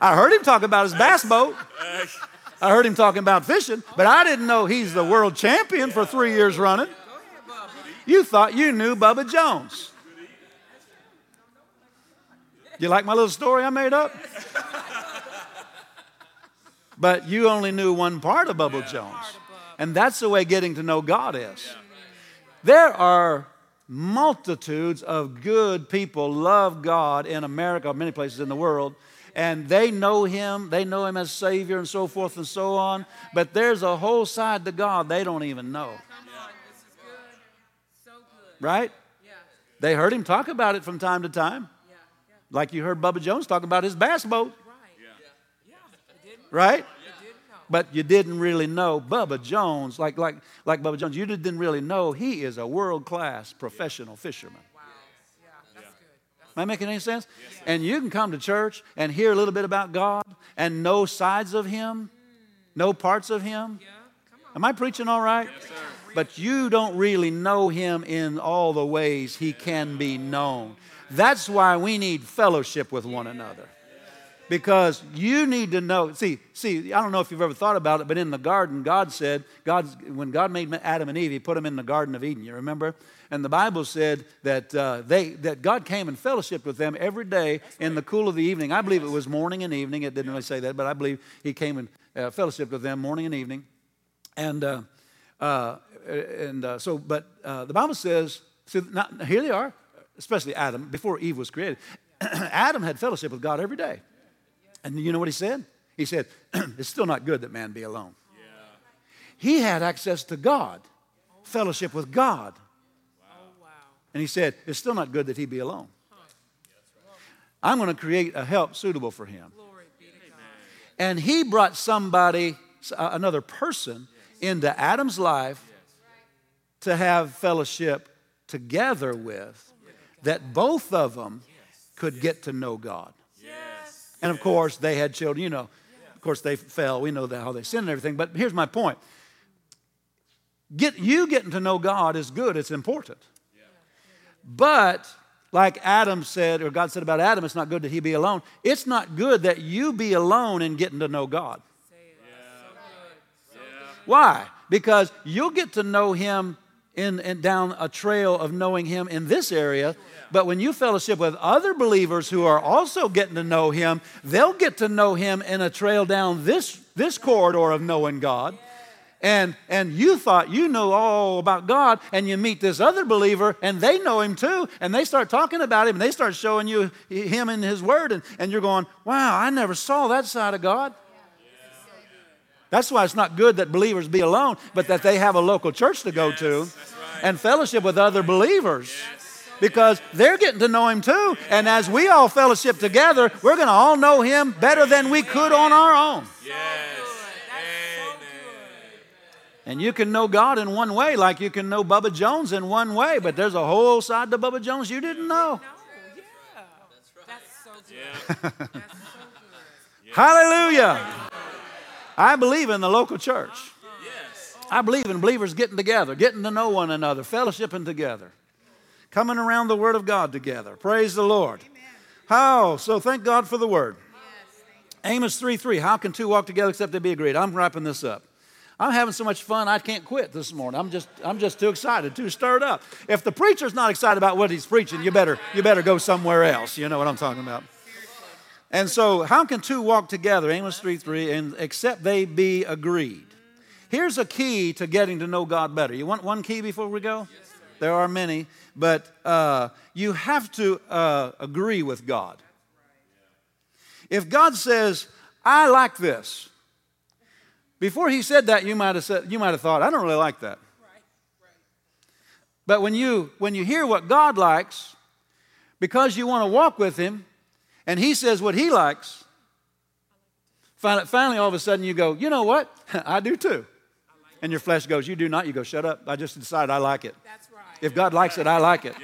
I heard him talk about his bass boat. I heard him talking about fishing, but I didn't know he's the world champion for three years running. You thought you knew Bubba Jones. You like my little story I made up? but you only knew one part of Bubba Jones. And that's the way getting to know God is. There are multitudes of good people love God in America, many places in the world, and they know Him, they know Him as Savior and so forth and so on, but there's a whole side to God they don't even know right? Yeah. They heard him talk about it from time to time. Yeah. Yeah. Like you heard Bubba Jones talk about his bass boat. Right? Right? But you didn't really know Bubba Jones, like, like, like Bubba Jones, you didn't really know he is a world class professional fisherman. Wow. Yeah, That's good. Am I making any sense? Yes, and you can come to church and hear a little bit about God and know sides of Him, mm. know parts of Him. Yeah. Am I preaching all right? Yes, but you don't really know him in all the ways he can be known. That's why we need fellowship with one another. Because you need to know. See, see, I don't know if you've ever thought about it, but in the garden, God said, God, when God made Adam and Eve, He put them in the Garden of Eden. You remember? And the Bible said that uh, they that God came and fellowshiped with them every day in the cool of the evening. I believe it was morning and evening. It didn't really say that, but I believe He came and uh, fellowshiped with them morning and evening. And uh, uh and uh, so, but uh, the Bible says, so not, here they are, especially Adam, before Eve was created. Adam had fellowship with God every day. And you know what he said? He said, It's still not good that man be alone. Yeah. He had access to God, fellowship with God. Wow. And he said, It's still not good that he be alone. I'm going to create a help suitable for him. And he brought somebody, another person, into Adam's life to have fellowship together with, that both of them could get to know God. And of course, they had children, you know. Of course, they fell. We know how they sinned and everything. But here's my point Get, you getting to know God is good, it's important. But, like Adam said, or God said about Adam, it's not good that he be alone. It's not good that you be alone in getting to know God. Why? Because you'll get to know him in, in, down a trail of knowing Him in this area. But when you fellowship with other believers who are also getting to know Him, they'll get to know Him in a trail down this, this corridor of knowing God. And, and you thought you know all about God, and you meet this other believer, and they know Him too, and they start talking about Him, and they start showing you Him and His Word, and, and you're going, wow, I never saw that side of God. That's why it's not good that believers be alone, but that they have a local church to go to and fellowship with other believers. Because they're getting to know him too. And as we all fellowship together, we're going to all know him better than we could on our own. Yes. And you can know God in one way, like you can know Bubba Jones in one way, but there's a whole side to Bubba Jones you didn't know. Hallelujah. I believe in the local church. I believe in believers getting together, getting to know one another, fellowshipping together, coming around the Word of God together. Praise the Lord. How? So thank God for the Word. Amos 3 3. How can two walk together except they be agreed? I'm wrapping this up. I'm having so much fun I can't quit this morning. I'm just I'm just too excited, too stirred up. If the preacher's not excited about what he's preaching, you better you better go somewhere else. You know what I'm talking about. And so, how can two walk together? Amos 3 3, and except they be agreed. Here's a key to getting to know God better. You want one key before we go? Yes, there are many, but uh, you have to uh, agree with God. If God says, I like this, before he said that, you might have, said, you might have thought, I don't really like that. But when you, when you hear what God likes, because you want to walk with him, and he says what he likes, finally, finally all of a sudden you go, you know what? I do too. And your flesh goes, You do not. You go, Shut up. I just decided I like it. That's right. If God likes it, I like it.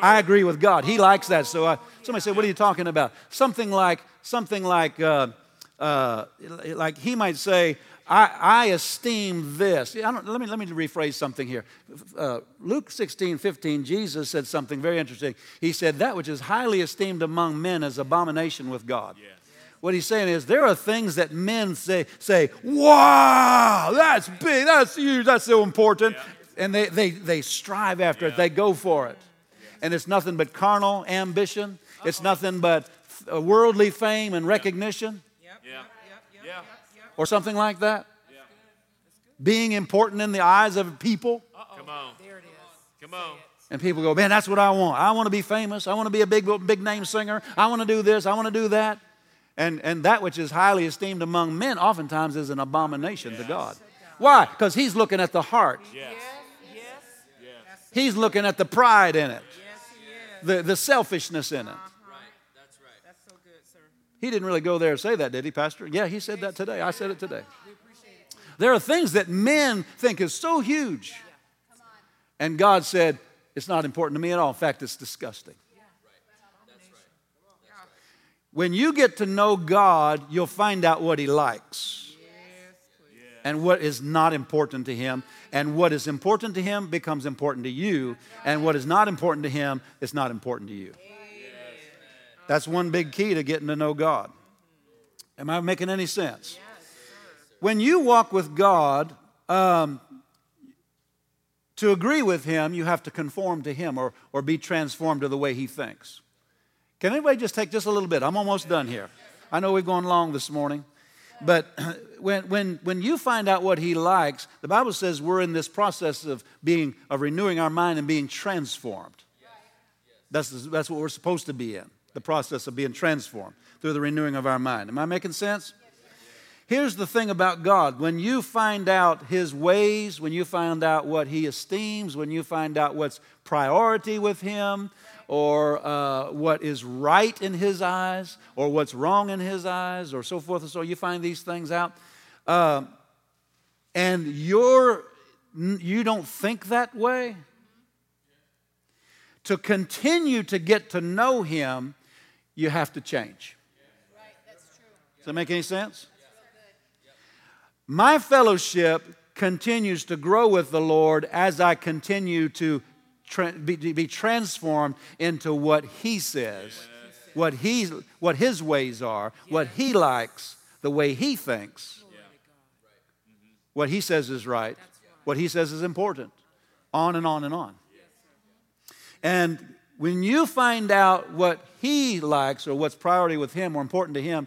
I agree with God. He likes that. So I, somebody said, What are you talking about? Something like, something like, uh, uh, like he might say, I, I esteem this. I don't, let, me, let me rephrase something here. Uh, Luke 16, 15, Jesus said something very interesting. He said, That which is highly esteemed among men is abomination with God. Yeah. What he's saying is there are things that men say, say wow, that's big, that's huge, that's so important. Yeah. And they, they, they strive after yeah. it, they go for it. And it's nothing but carnal ambition, Uh-oh. it's nothing but worldly fame and recognition. Yep. Yeah. Yeah. Or something like that. Being important in the eyes of people. Uh-oh. Come on. There it is. Come on. And people go, man, that's what I want. I want to be famous. I want to be a big, big name singer. I want to do this. I want to do that. And, and that which is highly esteemed among men oftentimes is an abomination yes. to God. Why? Because he's looking at the heart. Yes. Yes. He's looking at the pride in it, the, the selfishness in it. Uh-huh. That's right. That's so good, sir. He didn't really go there and say that, did he, Pastor? Yeah, he said that today. I said it today. There are things that men think is so huge. And God said, it's not important to me at all. In fact, it's disgusting. When you get to know God, you'll find out what He likes and what is not important to Him. And what is important to Him becomes important to you. And what is not important to Him is not important to you. That's one big key to getting to know God. Am I making any sense? When you walk with God, um, to agree with Him, you have to conform to Him or, or be transformed to the way He thinks. Can anybody just take just a little bit? I'm almost done here. I know we've gone long this morning. But when, when, when you find out what he likes, the Bible says we're in this process of being of renewing our mind and being transformed. That's, that's what we're supposed to be in, the process of being transformed through the renewing of our mind. Am I making sense? Here's the thing about God. When you find out His ways, when you find out what He esteems, when you find out what's priority with Him, or uh, what is right in his eyes or what's wrong in his eyes or so forth and so you find these things out uh, and you're you don't think that way to continue to get to know him you have to change. Does that make any sense? My fellowship continues to grow with the lord as i continue to be, transformed into what He says, what, he's, what His ways are, what He likes, the way He thinks, what He says is right, what He says is important, on and on and on. And when you find out what He likes or what's priority with Him or important to Him,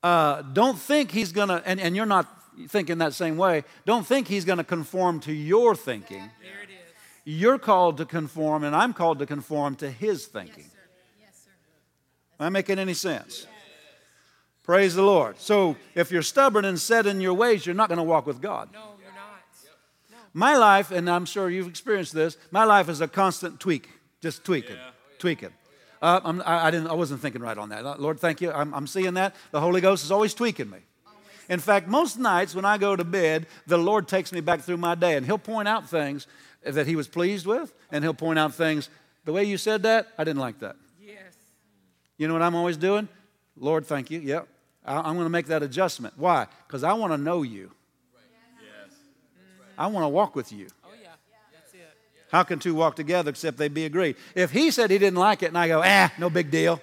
uh, don't think He's going to, and, and you're not thinking that same way, don't think He's going to conform to your thinking. There it is. You're called to conform, and I'm called to conform to His thinking. Yes, sir. Yes, sir. Am I making any sense? Yes. Praise the Lord. So if you're stubborn and set in your ways, you're not going to walk with God. No, you're not. No. My life, and I'm sure you've experienced this, my life is a constant tweak, just tweaking, yeah. tweaking. Uh, I, I, didn't, I wasn't thinking right on that. Lord, thank you. I'm, I'm seeing that. The Holy Ghost is always tweaking me. In fact, most nights when I go to bed, the Lord takes me back through my day and He'll point out things that he was pleased with, and he'll point out things. The way you said that, I didn't like that. Yes. You know what I'm always doing? Lord, thank you. Yep. I'm going to make that adjustment. Why? Because I want to know you. Right. Yes. I want to walk with you. Oh, yeah. That's it. How can two walk together except they be agreed? If he said he didn't like it and I go, ah, no big deal.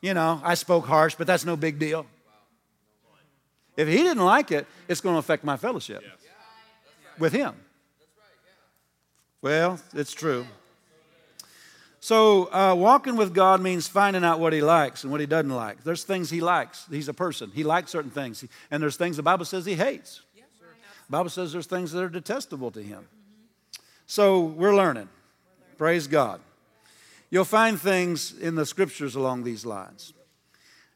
You know, I spoke harsh, but that's no big deal. If he didn't like it, it's going to affect my fellowship with him. Well, it's true. So, uh, walking with God means finding out what He likes and what He doesn't like. There's things He likes. He's a person. He likes certain things. And there's things the Bible says He hates. The Bible says there's things that are detestable to Him. So, we're learning. Praise God. You'll find things in the scriptures along these lines.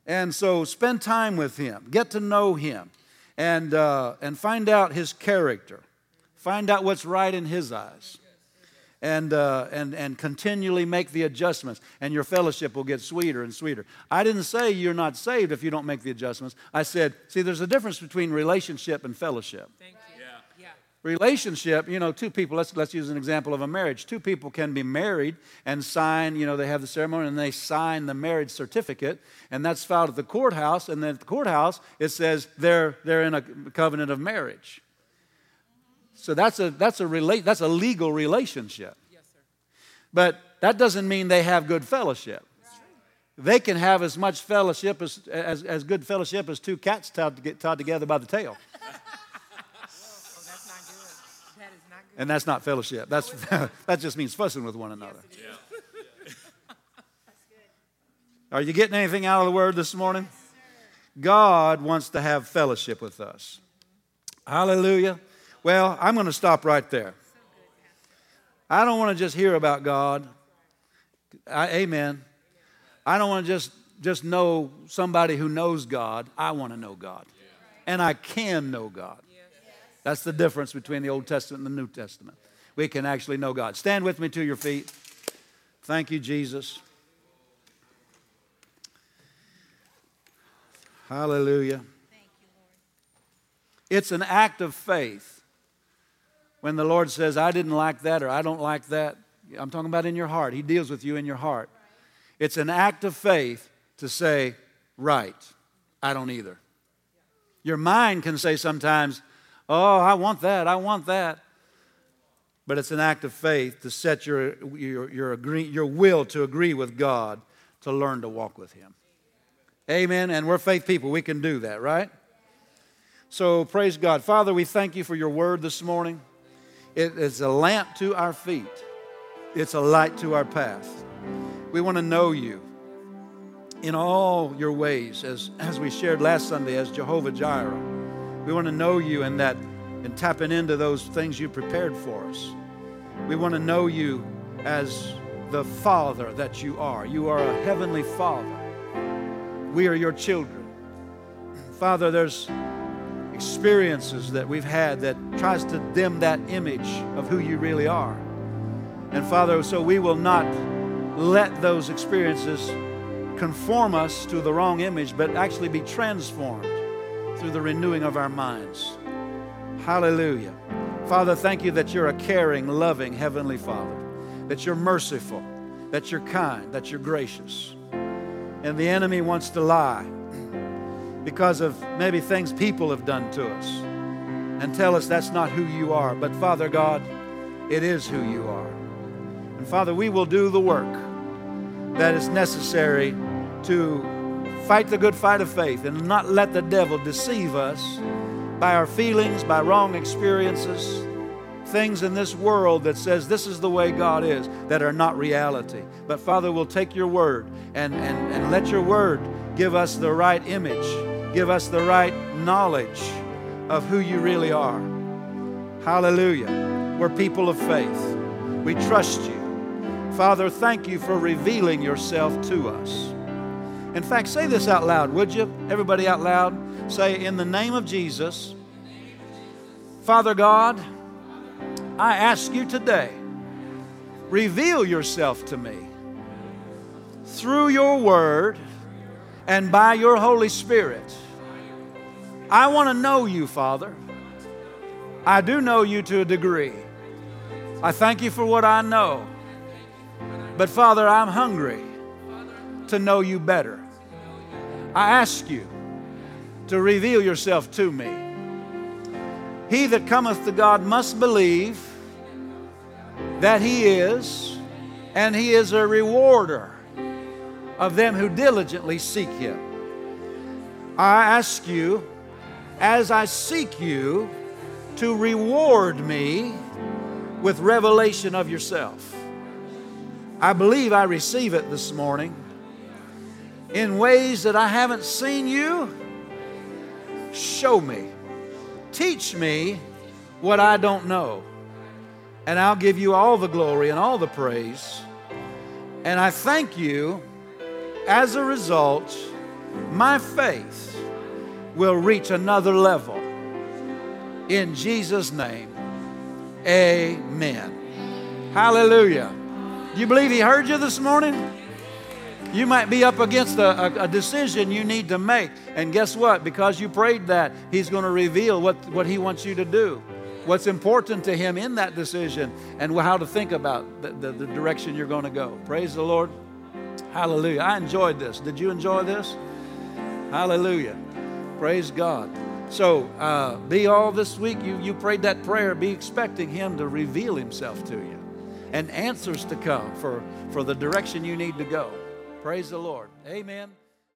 And so, spend time with Him, get to know Him, and, uh, and find out His character, find out what's right in His eyes and, uh, and, and continually make the adjustments, and your fellowship will get sweeter and sweeter. I didn't say you're not saved if you don't make the adjustments. I said, see, there's a difference between relationship and fellowship. Thank. Relationship, you know, two people, let's, let's use an example of a marriage. Two people can be married and sign, you know, they have the ceremony and they sign the marriage certificate, and that's filed at the courthouse, and then at the courthouse it says they're, they're in a covenant of marriage. So that's a, that's a, relate, that's a legal relationship. Yes, sir. But that doesn't mean they have good fellowship. They can have as much fellowship as, as, as good fellowship as two cats tied, to get, tied together by the tail. Oh, that's not good. That is not good. And that's not fellowship. That's, that just means fussing with one another. Are you getting anything out of the word this morning? God wants to have fellowship with us. Hallelujah. Well, I'm going to stop right there. I don't want to just hear about God. I, amen. I don't want to just, just know somebody who knows God. I want to know God. And I can know God. That's the difference between the Old Testament and the New Testament. We can actually know God. Stand with me to your feet. Thank you, Jesus. Hallelujah. It's an act of faith when the Lord says, I didn't like that or I don't like that. I'm talking about in your heart. He deals with you in your heart. It's an act of faith to say, right, I don't either. Your mind can say sometimes, oh, I want that, I want that. But it's an act of faith to set your, your, your, agree, your will to agree with God to learn to walk with Him. Amen. And we're faith people. We can do that, right? So praise God. Father, we thank you for your word this morning. It is a lamp to our feet, it's a light to our path. We want to know you in all your ways, as, as we shared last Sunday as Jehovah Jireh. We want to know you in that and tapping into those things you prepared for us. We want to know you as the Father that you are. You are a heavenly Father. We are your children. Father, there's experiences that we've had that tries to dim that image of who you really are. And Father, so we will not let those experiences conform us to the wrong image, but actually be transformed through the renewing of our minds. Hallelujah. Father, thank you that you're a caring, loving Heavenly Father, that you're merciful, that you're kind, that you're gracious. And the enemy wants to lie because of maybe things people have done to us and tell us that's not who you are. But Father God, it is who you are. And Father, we will do the work that is necessary to fight the good fight of faith and not let the devil deceive us by our feelings, by wrong experiences, things in this world that says this is the way God is that are not reality. But Father, we'll take your word and, and, and let your word give us the right image Give us the right knowledge of who you really are. Hallelujah. We're people of faith. We trust you. Father, thank you for revealing yourself to us. In fact, say this out loud, would you? Everybody out loud. Say, In the name of Jesus, Father God, I ask you today, reveal yourself to me through your word and by your Holy Spirit. I want to know you, Father. I do know you to a degree. I thank you for what I know. But Father, I'm hungry to know you better. I ask you to reveal yourself to me. He that cometh to God must believe that He is, and He is a rewarder of them who diligently seek Him. I ask you, as I seek you, to reward me with revelation of yourself. I believe I receive it this morning in ways that I haven't seen you. Show me. Teach me what I don't know. And I'll give you all the glory and all the praise. And I thank you. As a result, my faith will reach another level. In Jesus' name, amen. Hallelujah. Do you believe He heard you this morning? You might be up against a, a, a, decision you need to make. And guess what? Because you prayed that, He's going to reveal what, what He wants you to do, what's important to Him in that decision, and how to think about the, the, the direction you're going to go. Praise the Lord. Hallelujah. I enjoyed this. Did you enjoy this? Hallelujah. Praise God. So, uh, be all this week, you, you prayed that prayer, be expecting Him to reveal Himself to you and answers to come for, for the direction you need to go. Praise the Lord. Amen.